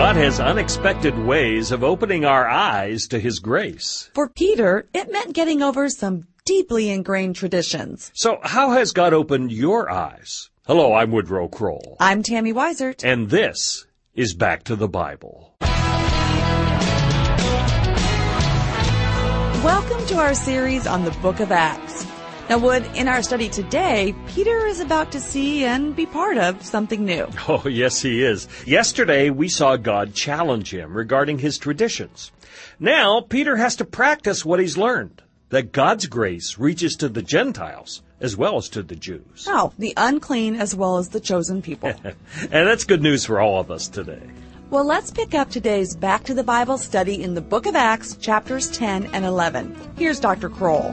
God has unexpected ways of opening our eyes to His grace. For Peter, it meant getting over some deeply ingrained traditions. So, how has God opened your eyes? Hello, I'm Woodrow Kroll. I'm Tammy Weisert. And this is Back to the Bible. Welcome to our series on the book of Acts. Now, Wood, in our study today, Peter is about to see and be part of something new. Oh, yes, he is. Yesterday, we saw God challenge him regarding his traditions. Now, Peter has to practice what he's learned that God's grace reaches to the Gentiles as well as to the Jews. Oh, the unclean as well as the chosen people. and that's good news for all of us today. Well, let's pick up today's Back to the Bible study in the book of Acts, chapters 10 and 11. Here's Dr. Kroll.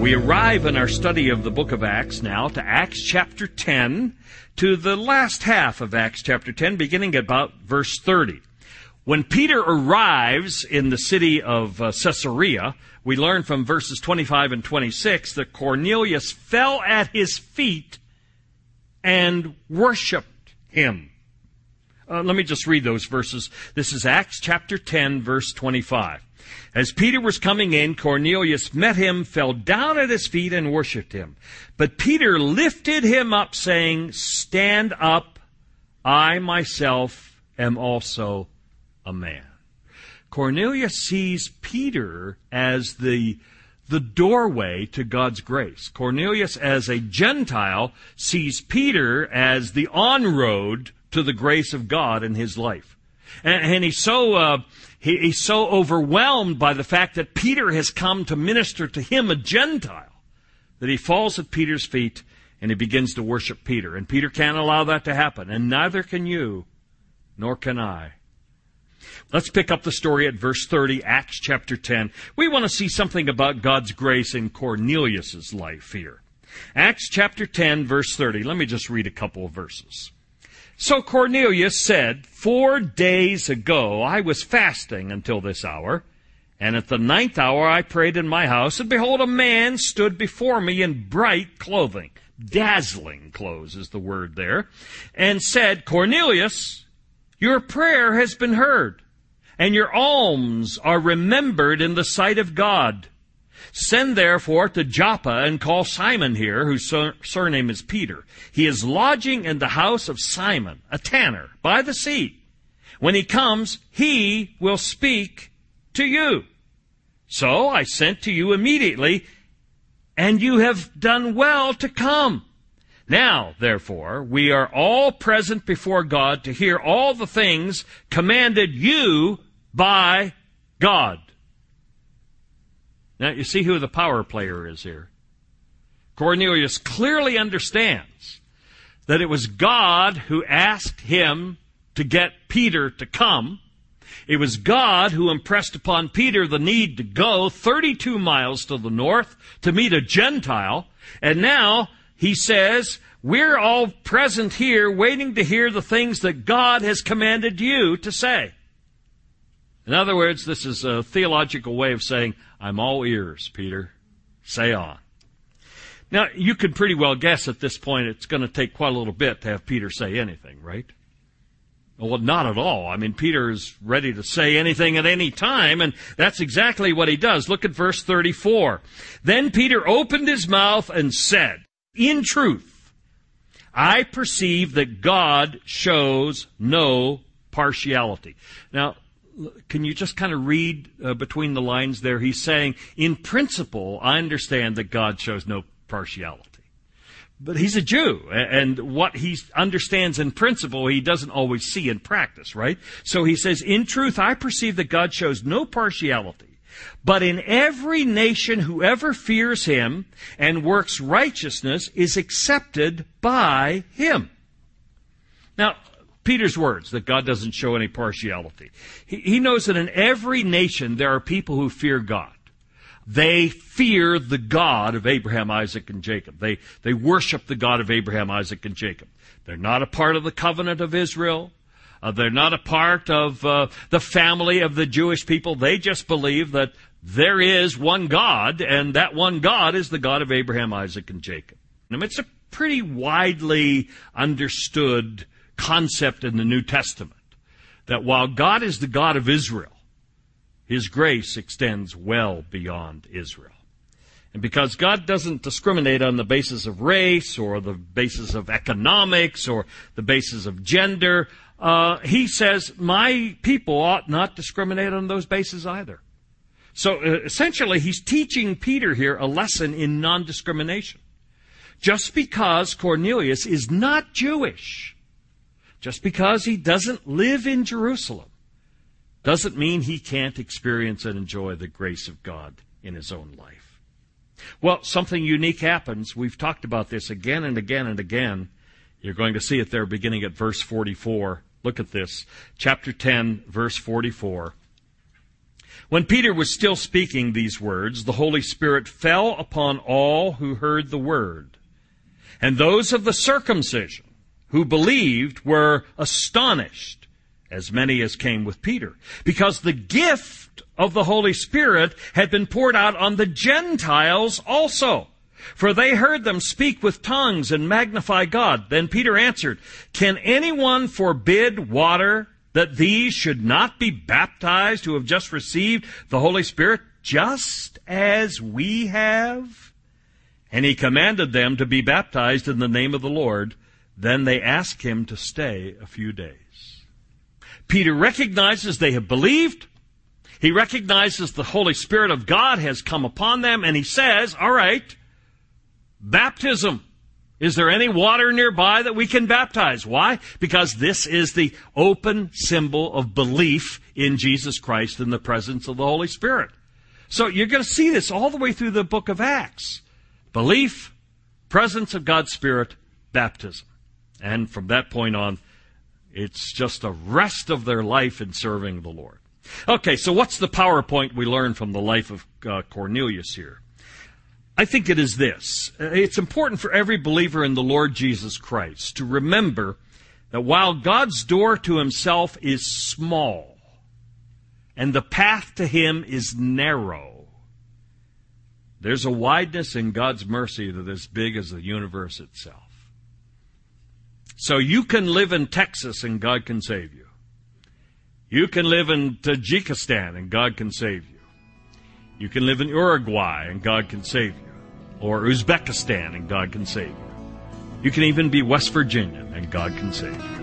We arrive in our study of the book of Acts now to Acts chapter 10, to the last half of Acts chapter 10, beginning about verse 30. When Peter arrives in the city of uh, Caesarea, we learn from verses 25 and 26 that Cornelius fell at his feet and worshiped him. Uh, let me just read those verses. This is Acts chapter 10, verse 25. As Peter was coming in, Cornelius met him, fell down at his feet, and worshipped him. But Peter lifted him up, saying, Stand up, I myself am also a man. Cornelius sees Peter as the, the doorway to God's grace. Cornelius, as a Gentile, sees Peter as the on road to the grace of God in his life. And, and he's so uh, he, he's so overwhelmed by the fact that Peter has come to minister to him, a Gentile, that he falls at Peter's feet and he begins to worship Peter. And Peter can't allow that to happen, and neither can you, nor can I. Let's pick up the story at verse 30, Acts chapter 10. We want to see something about God's grace in Cornelius' life here. Acts chapter 10, verse 30. Let me just read a couple of verses. So Cornelius said, Four days ago I was fasting until this hour, and at the ninth hour I prayed in my house, and behold, a man stood before me in bright clothing, dazzling clothes is the word there, and said, Cornelius, your prayer has been heard, and your alms are remembered in the sight of God. Send therefore to Joppa and call Simon here, whose sur- surname is Peter. He is lodging in the house of Simon, a tanner, by the sea. When he comes, he will speak to you. So I sent to you immediately, and you have done well to come. Now, therefore, we are all present before God to hear all the things commanded you by God. Now, you see who the power player is here. Cornelius clearly understands that it was God who asked him to get Peter to come. It was God who impressed upon Peter the need to go 32 miles to the north to meet a Gentile. And now he says, we're all present here waiting to hear the things that God has commanded you to say. In other words, this is a theological way of saying, I'm all ears, Peter. Say on. Now, you can pretty well guess at this point it's going to take quite a little bit to have Peter say anything, right? Well, not at all. I mean, Peter is ready to say anything at any time, and that's exactly what he does. Look at verse 34. Then Peter opened his mouth and said, In truth, I perceive that God shows no partiality. Now, can you just kind of read uh, between the lines there? He's saying, in principle, I understand that God shows no partiality. But he's a Jew, and what he understands in principle, he doesn't always see in practice, right? So he says, In truth, I perceive that God shows no partiality, but in every nation, whoever fears him and works righteousness is accepted by him. Now, Peter's words that God doesn't show any partiality. He, he knows that in every nation there are people who fear God. They fear the God of Abraham, Isaac, and Jacob. They, they worship the God of Abraham, Isaac, and Jacob. They're not a part of the covenant of Israel. Uh, they're not a part of uh, the family of the Jewish people. They just believe that there is one God, and that one God is the God of Abraham, Isaac, and Jacob. Now, it's a pretty widely understood concept in the New Testament that while God is the God of Israel, His grace extends well beyond Israel. And because God doesn't discriminate on the basis of race or the basis of economics or the basis of gender, uh, He says, my people ought not discriminate on those bases either. So uh, essentially, He's teaching Peter here a lesson in non-discrimination. Just because Cornelius is not Jewish, just because he doesn't live in Jerusalem, doesn't mean he can't experience and enjoy the grace of God in his own life. Well, something unique happens. We've talked about this again and again and again. You're going to see it there beginning at verse 44. Look at this. Chapter 10, verse 44. When Peter was still speaking these words, the Holy Spirit fell upon all who heard the word. And those of the circumcision who believed were astonished, as many as came with Peter, because the gift of the Holy Spirit had been poured out on the Gentiles also. For they heard them speak with tongues and magnify God. Then Peter answered, Can anyone forbid water that these should not be baptized who have just received the Holy Spirit just as we have? And he commanded them to be baptized in the name of the Lord. Then they ask him to stay a few days. Peter recognizes they have believed. He recognizes the Holy Spirit of God has come upon them, and he says, All right, baptism. Is there any water nearby that we can baptize? Why? Because this is the open symbol of belief in Jesus Christ in the presence of the Holy Spirit. So you're going to see this all the way through the book of Acts. Belief, presence of God's Spirit, baptism. And from that point on, it's just the rest of their life in serving the Lord. Okay, so what's the PowerPoint we learn from the life of uh, Cornelius here? I think it is this. It's important for every believer in the Lord Jesus Christ to remember that while God's door to himself is small and the path to him is narrow, there's a wideness in God's mercy that is big as the universe itself. So you can live in Texas and God can save you. You can live in Tajikistan and God can save you. You can live in Uruguay and God can save you. Or Uzbekistan and God can save you. You can even be West Virginia and God can save you.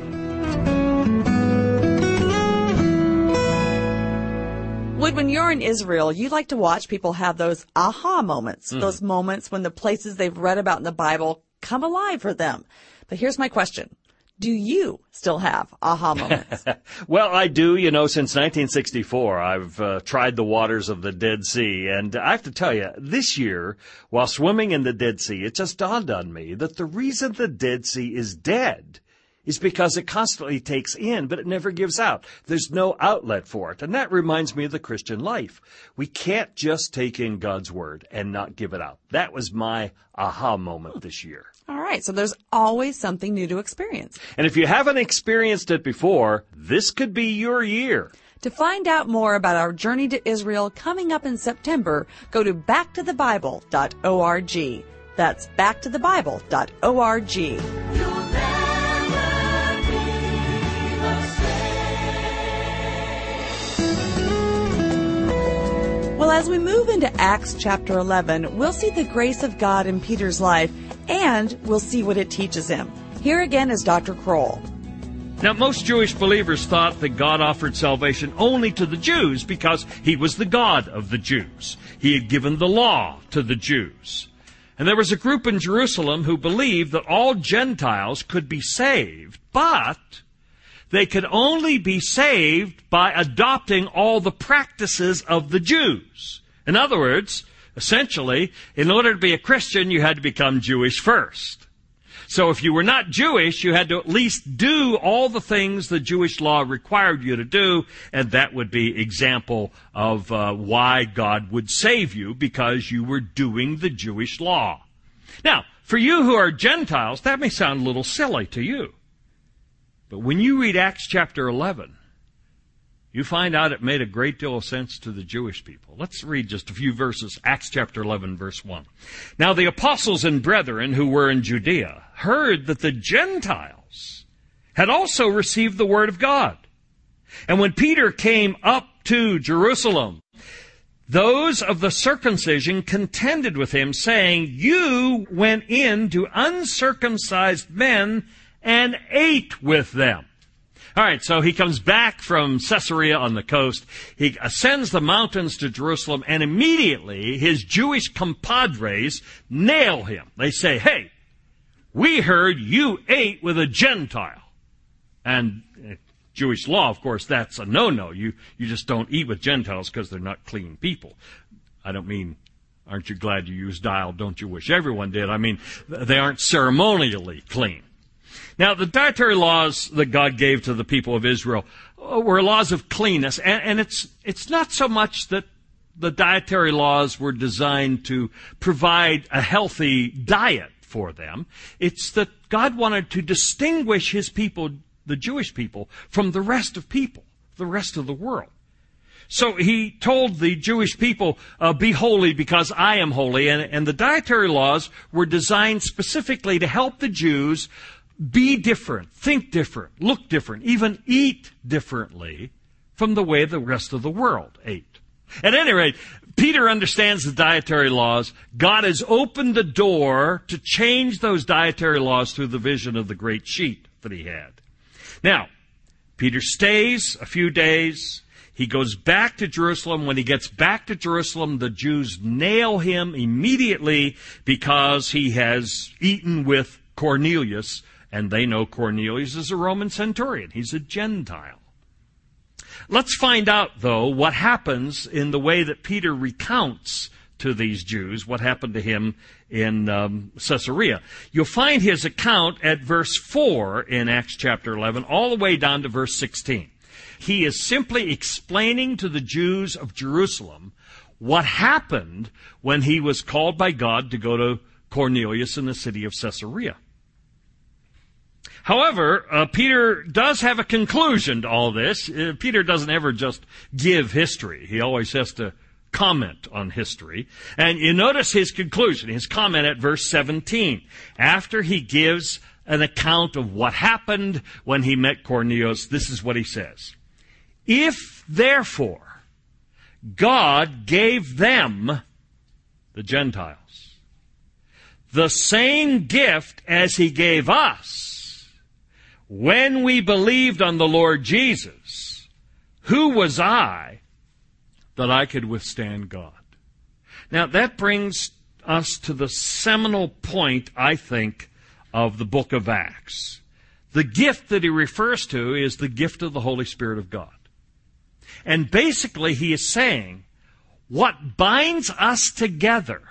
Wood, when you're in Israel, you like to watch people have those aha moments, mm. those moments when the places they've read about in the Bible come alive for them. But here's my question. Do you still have aha moments? well, I do. You know, since 1964, I've uh, tried the waters of the Dead Sea. And I have to tell you, this year, while swimming in the Dead Sea, it just dawned on me that the reason the Dead Sea is dead is because it constantly takes in, but it never gives out. There's no outlet for it. And that reminds me of the Christian life. We can't just take in God's Word and not give it out. That was my aha moment this year. All right. So there's always something new to experience. And if you haven't experienced it before, this could be your year. To find out more about our journey to Israel coming up in September, go to backtothebible.org. That's backtothebible.org. Well, as we move into Acts chapter 11, we'll see the grace of God in Peter's life and we'll see what it teaches him. Here again is Dr. Kroll. Now, most Jewish believers thought that God offered salvation only to the Jews because he was the God of the Jews. He had given the law to the Jews. And there was a group in Jerusalem who believed that all Gentiles could be saved, but they could only be saved by adopting all the practices of the Jews. In other words, essentially, in order to be a Christian, you had to become Jewish first. So if you were not Jewish, you had to at least do all the things the Jewish law required you to do, and that would be example of uh, why God would save you because you were doing the Jewish law. Now, for you who are Gentiles, that may sound a little silly to you. But when you read Acts chapter 11, you find out it made a great deal of sense to the Jewish people. Let's read just a few verses. Acts chapter 11 verse 1. Now the apostles and brethren who were in Judea heard that the Gentiles had also received the word of God. And when Peter came up to Jerusalem, those of the circumcision contended with him, saying, You went in to uncircumcised men and ate with them. All right, so he comes back from Caesarea on the coast. He ascends the mountains to Jerusalem, and immediately his Jewish compadres nail him. They say, Hey, we heard you ate with a Gentile. And uh, Jewish law, of course, that's a no-no. You, you just don't eat with Gentiles because they're not clean people. I don't mean, aren't you glad you used Dial? Don't you wish everyone did? I mean, they aren't ceremonially clean. Now, the dietary laws that God gave to the people of Israel uh, were laws of cleanness, and, and it's, it's not so much that the dietary laws were designed to provide a healthy diet for them. It's that God wanted to distinguish his people the Jewish people from the rest of people, the rest of the world. So he told the Jewish people, uh, be holy because I am holy. And, and the dietary laws were designed specifically to help the Jews be different, think different, look different, even eat differently from the way the rest of the world ate. At any rate, Peter understands the dietary laws. God has opened the door to change those dietary laws through the vision of the great sheet that he had. Now, Peter stays a few days. He goes back to Jerusalem. When he gets back to Jerusalem, the Jews nail him immediately because he has eaten with Cornelius, and they know Cornelius is a Roman centurion. He's a Gentile. Let's find out, though, what happens in the way that Peter recounts to these Jews what happened to him in um, Caesarea. You'll find his account at verse 4 in Acts chapter 11, all the way down to verse 16. He is simply explaining to the Jews of Jerusalem what happened when he was called by God to go to Cornelius in the city of Caesarea. However, uh, Peter does have a conclusion to all this. Uh, Peter doesn't ever just give history. He always has to comment on history. And you notice his conclusion, his comment at verse 17. After he gives an account of what happened when he met Cornelius, this is what he says. If therefore God gave them, the Gentiles, the same gift as he gave us when we believed on the Lord Jesus, who was I that I could withstand God. Now, that brings us to the seminal point, I think, of the book of Acts. The gift that he refers to is the gift of the Holy Spirit of God. And basically, he is saying what binds us together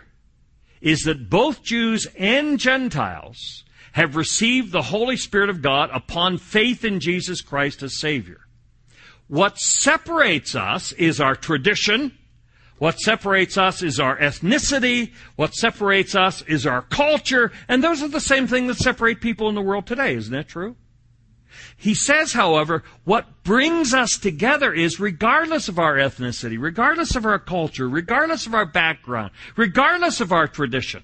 is that both Jews and Gentiles have received the Holy Spirit of God upon faith in Jesus Christ as Savior. What separates us is our tradition. What separates us is our ethnicity. What separates us is our culture. And those are the same thing that separate people in the world today. Isn't that true? He says, however, what brings us together is regardless of our ethnicity, regardless of our culture, regardless of our background, regardless of our tradition,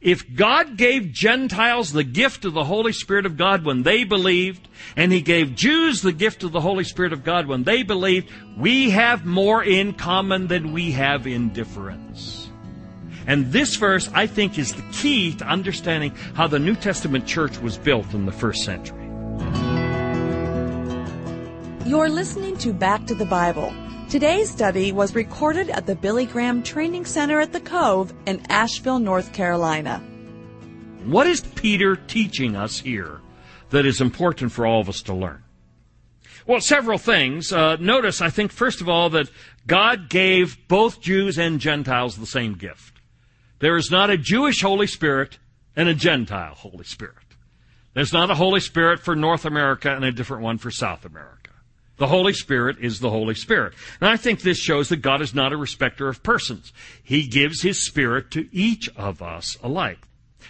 if God gave Gentiles the gift of the Holy Spirit of God when they believed, and He gave Jews the gift of the Holy Spirit of God when they believed, we have more in common than we have in difference. And this verse, I think, is the key to understanding how the New Testament church was built in the first century. You're listening to Back to the Bible. Today's study was recorded at the Billy Graham Training Center at the Cove in Asheville, North Carolina. What is Peter teaching us here that is important for all of us to learn? Well, several things. Uh, notice, I think, first of all, that God gave both Jews and Gentiles the same gift. There is not a Jewish Holy Spirit and a Gentile Holy Spirit. There's not a Holy Spirit for North America and a different one for South America. The Holy Spirit is the Holy Spirit. And I think this shows that God is not a respecter of persons. He gives His Spirit to each of us alike.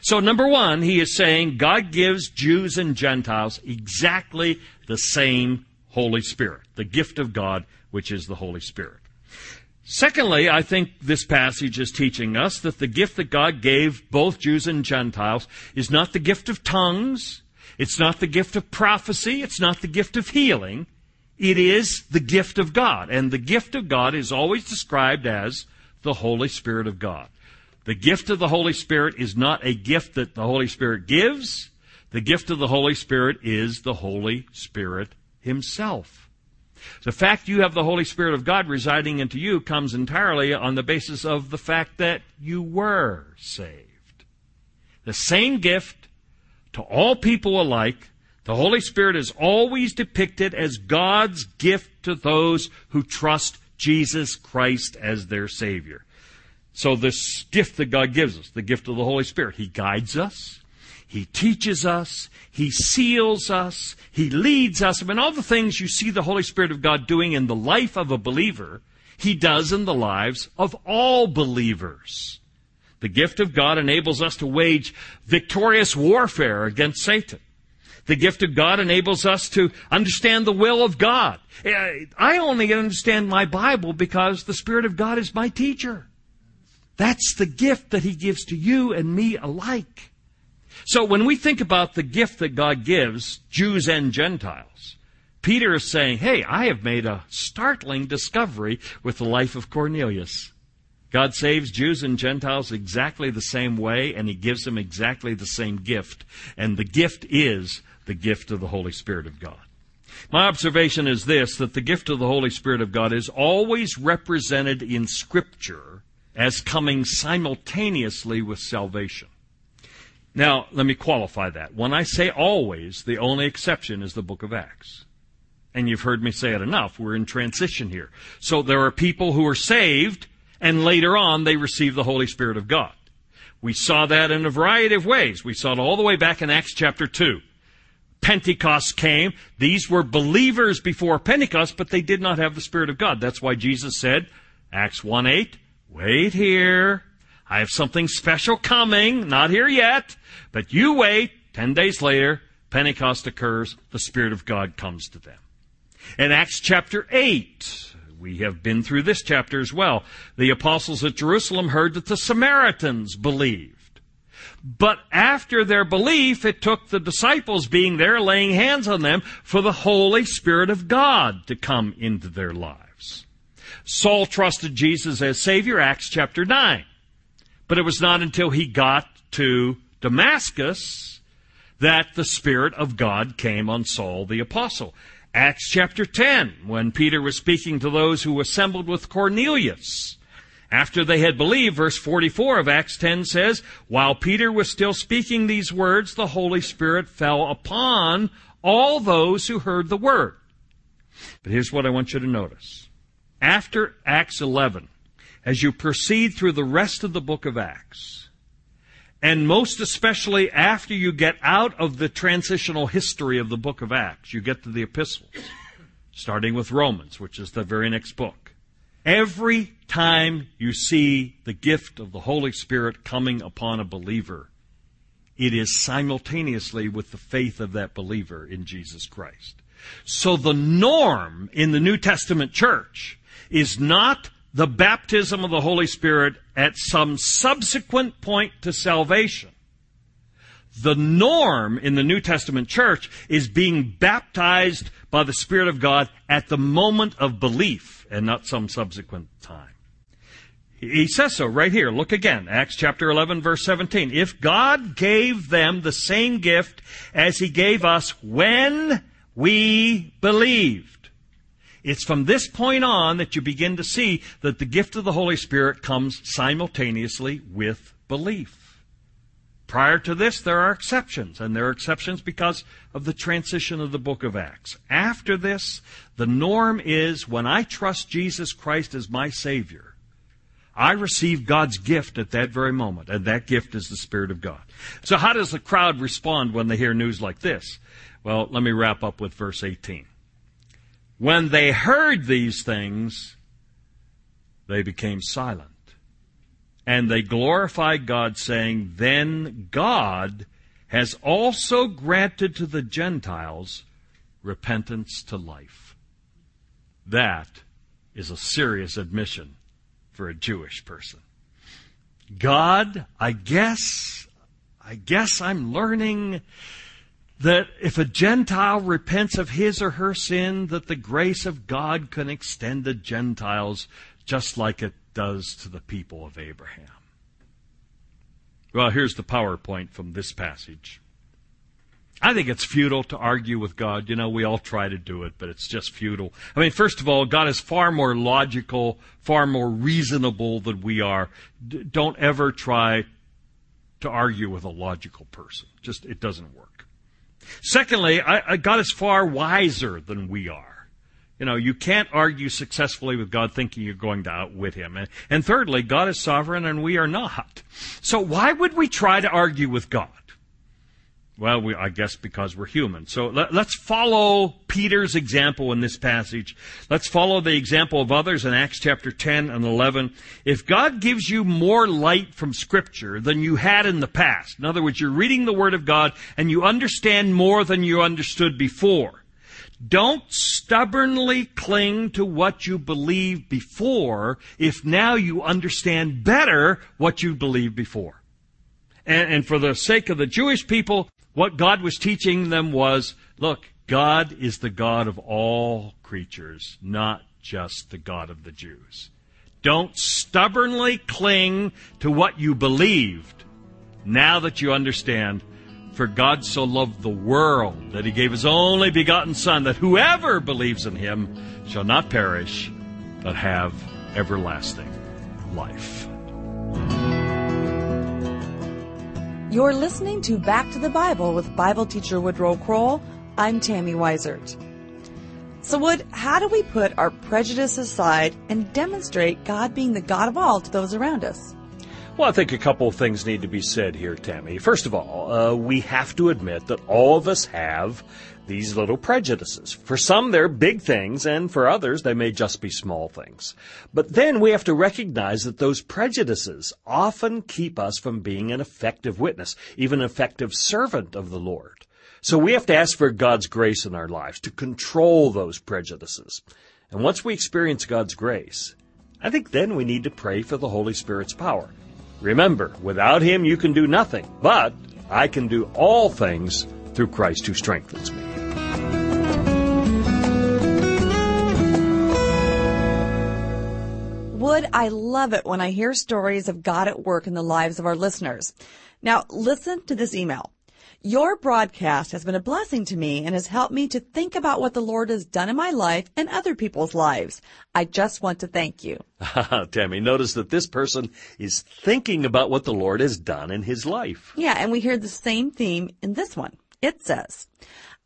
So number one, he is saying God gives Jews and Gentiles exactly the same Holy Spirit, the gift of God, which is the Holy Spirit. Secondly, I think this passage is teaching us that the gift that God gave both Jews and Gentiles is not the gift of tongues, It's not the gift of prophecy. It's not the gift of healing. It is the gift of God. And the gift of God is always described as the Holy Spirit of God. The gift of the Holy Spirit is not a gift that the Holy Spirit gives. The gift of the Holy Spirit is the Holy Spirit Himself. The fact you have the Holy Spirit of God residing into you comes entirely on the basis of the fact that you were saved. The same gift to all people alike the Holy Spirit is always depicted as God's gift to those who trust Jesus Christ as their Savior. So this gift that God gives us, the gift of the Holy Spirit, He guides us, He teaches us, He seals us, He leads us. I mean, all the things you see the Holy Spirit of God doing in the life of a believer, He does in the lives of all believers. The gift of God enables us to wage victorious warfare against Satan. The gift of God enables us to understand the will of God. Eh, I only understand my Bible because the Spirit of God is my teacher. That's the gift that He gives to you and me alike. So when we think about the gift that God gives, Jews and Gentiles, Peter is saying, hey, I have made a startling discovery with the life of Cornelius. God saves Jews and Gentiles exactly the same way, and He gives them exactly the same gift. And the gift is the gift of the Holy Spirit of God. My observation is this that the gift of the Holy Spirit of God is always represented in Scripture as coming simultaneously with salvation. Now, let me qualify that. When I say always, the only exception is the book of Acts. And you've heard me say it enough. We're in transition here. So there are people who are saved, and later on they receive the Holy Spirit of God. We saw that in a variety of ways. We saw it all the way back in Acts chapter 2. Pentecost came. These were believers before Pentecost, but they did not have the Spirit of God. That's why Jesus said, Acts 1 8, wait here. I have something special coming, not here yet, but you wait. Ten days later, Pentecost occurs, the Spirit of God comes to them. In Acts chapter 8, we have been through this chapter as well. The apostles at Jerusalem heard that the Samaritans believed. But after their belief, it took the disciples being there, laying hands on them, for the Holy Spirit of God to come into their lives. Saul trusted Jesus as Savior, Acts chapter 9. But it was not until he got to Damascus that the Spirit of God came on Saul the Apostle. Acts chapter 10, when Peter was speaking to those who assembled with Cornelius. After they had believed, verse 44 of Acts 10 says, While Peter was still speaking these words, the Holy Spirit fell upon all those who heard the word. But here's what I want you to notice. After Acts 11, as you proceed through the rest of the book of Acts, and most especially after you get out of the transitional history of the book of Acts, you get to the epistles, starting with Romans, which is the very next book. Every time you see the gift of the Holy Spirit coming upon a believer, it is simultaneously with the faith of that believer in Jesus Christ. So the norm in the New Testament church is not the baptism of the Holy Spirit at some subsequent point to salvation. The norm in the New Testament church is being baptized by the Spirit of God at the moment of belief and not some subsequent time. He says so right here. Look again. Acts chapter 11 verse 17. If God gave them the same gift as he gave us when we believed. It's from this point on that you begin to see that the gift of the Holy Spirit comes simultaneously with belief. Prior to this, there are exceptions, and there are exceptions because of the transition of the book of Acts. After this, the norm is when I trust Jesus Christ as my Savior, I receive God's gift at that very moment, and that gift is the Spirit of God. So, how does the crowd respond when they hear news like this? Well, let me wrap up with verse 18. When they heard these things, they became silent and they glorified God, saying, Then God has also granted to the Gentiles repentance to life. That is a serious admission for a Jewish person. God, I guess, I guess I'm learning that if a Gentile repents of his or her sin, that the grace of God can extend to Gentiles just like it does to the people of Abraham. Well, here's the PowerPoint from this passage. I think it's futile to argue with God. You know, we all try to do it, but it's just futile. I mean, first of all, God is far more logical, far more reasonable than we are. D- don't ever try to argue with a logical person. Just, it doesn't work. Secondly, I, I, God is far wiser than we are. You know, you can't argue successfully with God thinking you're going to outwit Him. And, and thirdly, God is sovereign and we are not. So why would we try to argue with God? Well, we, I guess because we're human. So let, us follow Peter's example in this passage. Let's follow the example of others in Acts chapter 10 and 11. If God gives you more light from Scripture than you had in the past, in other words, you're reading the Word of God and you understand more than you understood before, don't stubbornly cling to what you believed before if now you understand better what you believed before. And, and, for the sake of the Jewish people, what God was teaching them was, look, God is the God of all creatures, not just the God of the Jews. Don't stubbornly cling to what you believed now that you understand. For God so loved the world that he gave his only begotten Son, that whoever believes in him shall not perish, but have everlasting life. You're listening to Back to the Bible with Bible teacher Woodrow Kroll. I'm Tammy Weisert. So, Wood, how do we put our prejudice aside and demonstrate God being the God of all to those around us? Well, I think a couple of things need to be said here, Tammy. First of all, uh, we have to admit that all of us have these little prejudices. For some, they're big things, and for others, they may just be small things. But then we have to recognize that those prejudices often keep us from being an effective witness, even an effective servant of the Lord. So we have to ask for God's grace in our lives to control those prejudices. And once we experience God's grace, I think then we need to pray for the Holy Spirit's power. Remember, without Him you can do nothing, but I can do all things through Christ who strengthens me. Wood I love it when I hear stories of God at work in the lives of our listeners. Now, listen to this email. Your broadcast has been a blessing to me and has helped me to think about what the Lord has done in my life and other people's lives. I just want to thank you. Tammy, notice that this person is thinking about what the Lord has done in his life. Yeah, and we hear the same theme in this one. It says,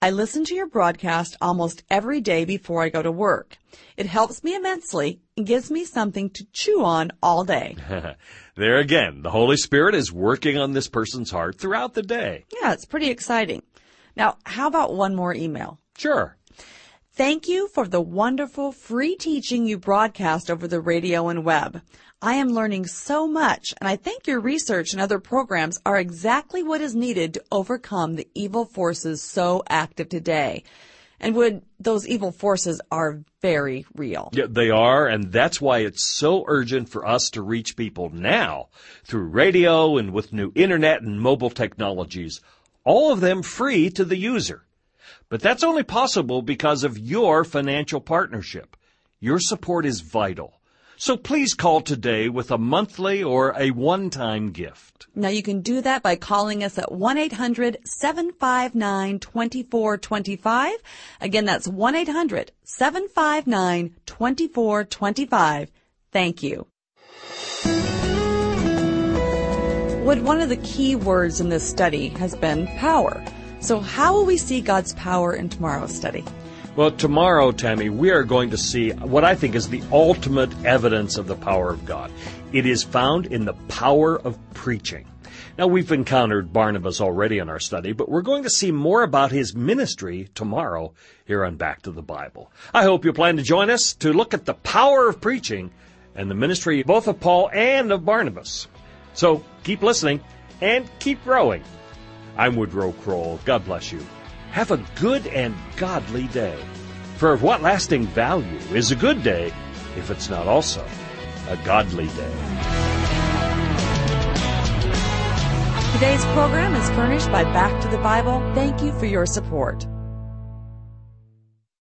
I listen to your broadcast almost every day before I go to work. It helps me immensely and gives me something to chew on all day. there again, the Holy Spirit is working on this person's heart throughout the day. Yeah, it's pretty exciting. Now, how about one more email? Sure. Thank you for the wonderful free teaching you broadcast over the radio and web. I am learning so much, and I think your research and other programs are exactly what is needed to overcome the evil forces so active today. And Wood those evil forces are very real. Yeah, they are, and that's why it's so urgent for us to reach people now through radio and with new internet and mobile technologies, all of them free to the user. But that's only possible because of your financial partnership. Your support is vital. So please call today with a monthly or a one-time gift. Now you can do that by calling us at 1-800-759-2425. Again, that's 1-800-759-2425. Thank you. What one of the key words in this study has been power. So how will we see God's power in tomorrow's study? Well, tomorrow, Tammy, we are going to see what I think is the ultimate evidence of the power of God. It is found in the power of preaching. Now, we've encountered Barnabas already in our study, but we're going to see more about his ministry tomorrow here on Back to the Bible. I hope you plan to join us to look at the power of preaching and the ministry both of Paul and of Barnabas. So keep listening and keep growing. I'm Woodrow Kroll. God bless you. Have a good and godly day. For of what lasting value is a good day if it's not also a godly day? Today's program is furnished by Back to the Bible. Thank you for your support.